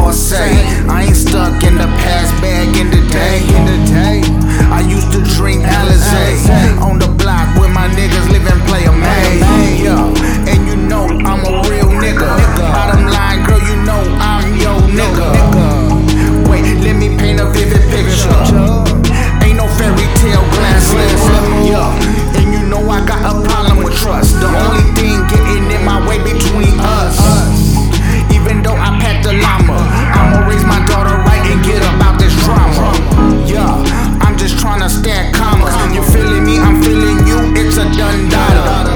all say. I ain't stuck in the past, back in the day. I used to drink Alizé. stack commas. You feeling me? I'm feeling you. It's a done dollar.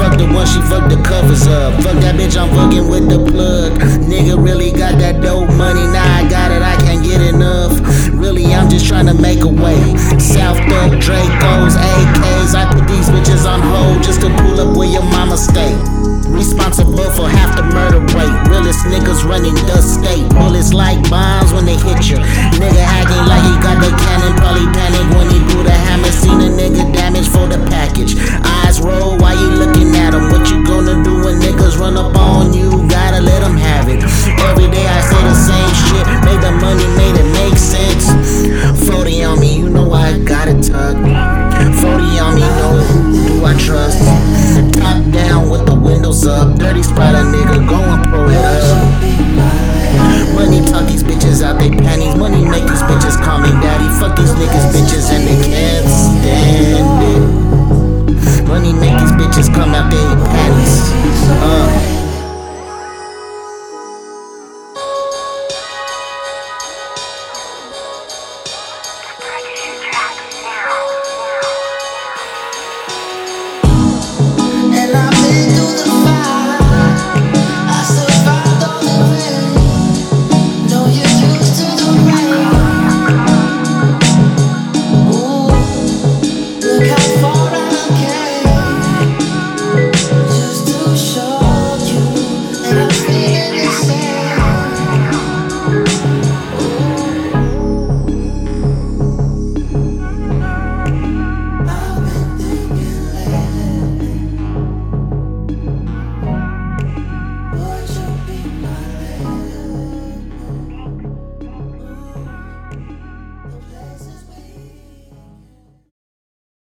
Fuck the one, she fuck the covers up. Fuck that bitch, I'm fucking with the plug. Nigga really got that dope money, now I got it, I can't get enough. Really, I'm just trying to make a way. South Thug, Dracos, AKs, I put these bitches on hold just to pull up where your mama stay. Responsible for half the murder rate. Realest niggas running the state. Bullets like bombs when they hit you. Nigga acting like he got the cannon. Probably panic when he blew the hammer. Seen a nigga bitches out they panties. Money make these bitches call me daddy. Fuck these niggas, bitches,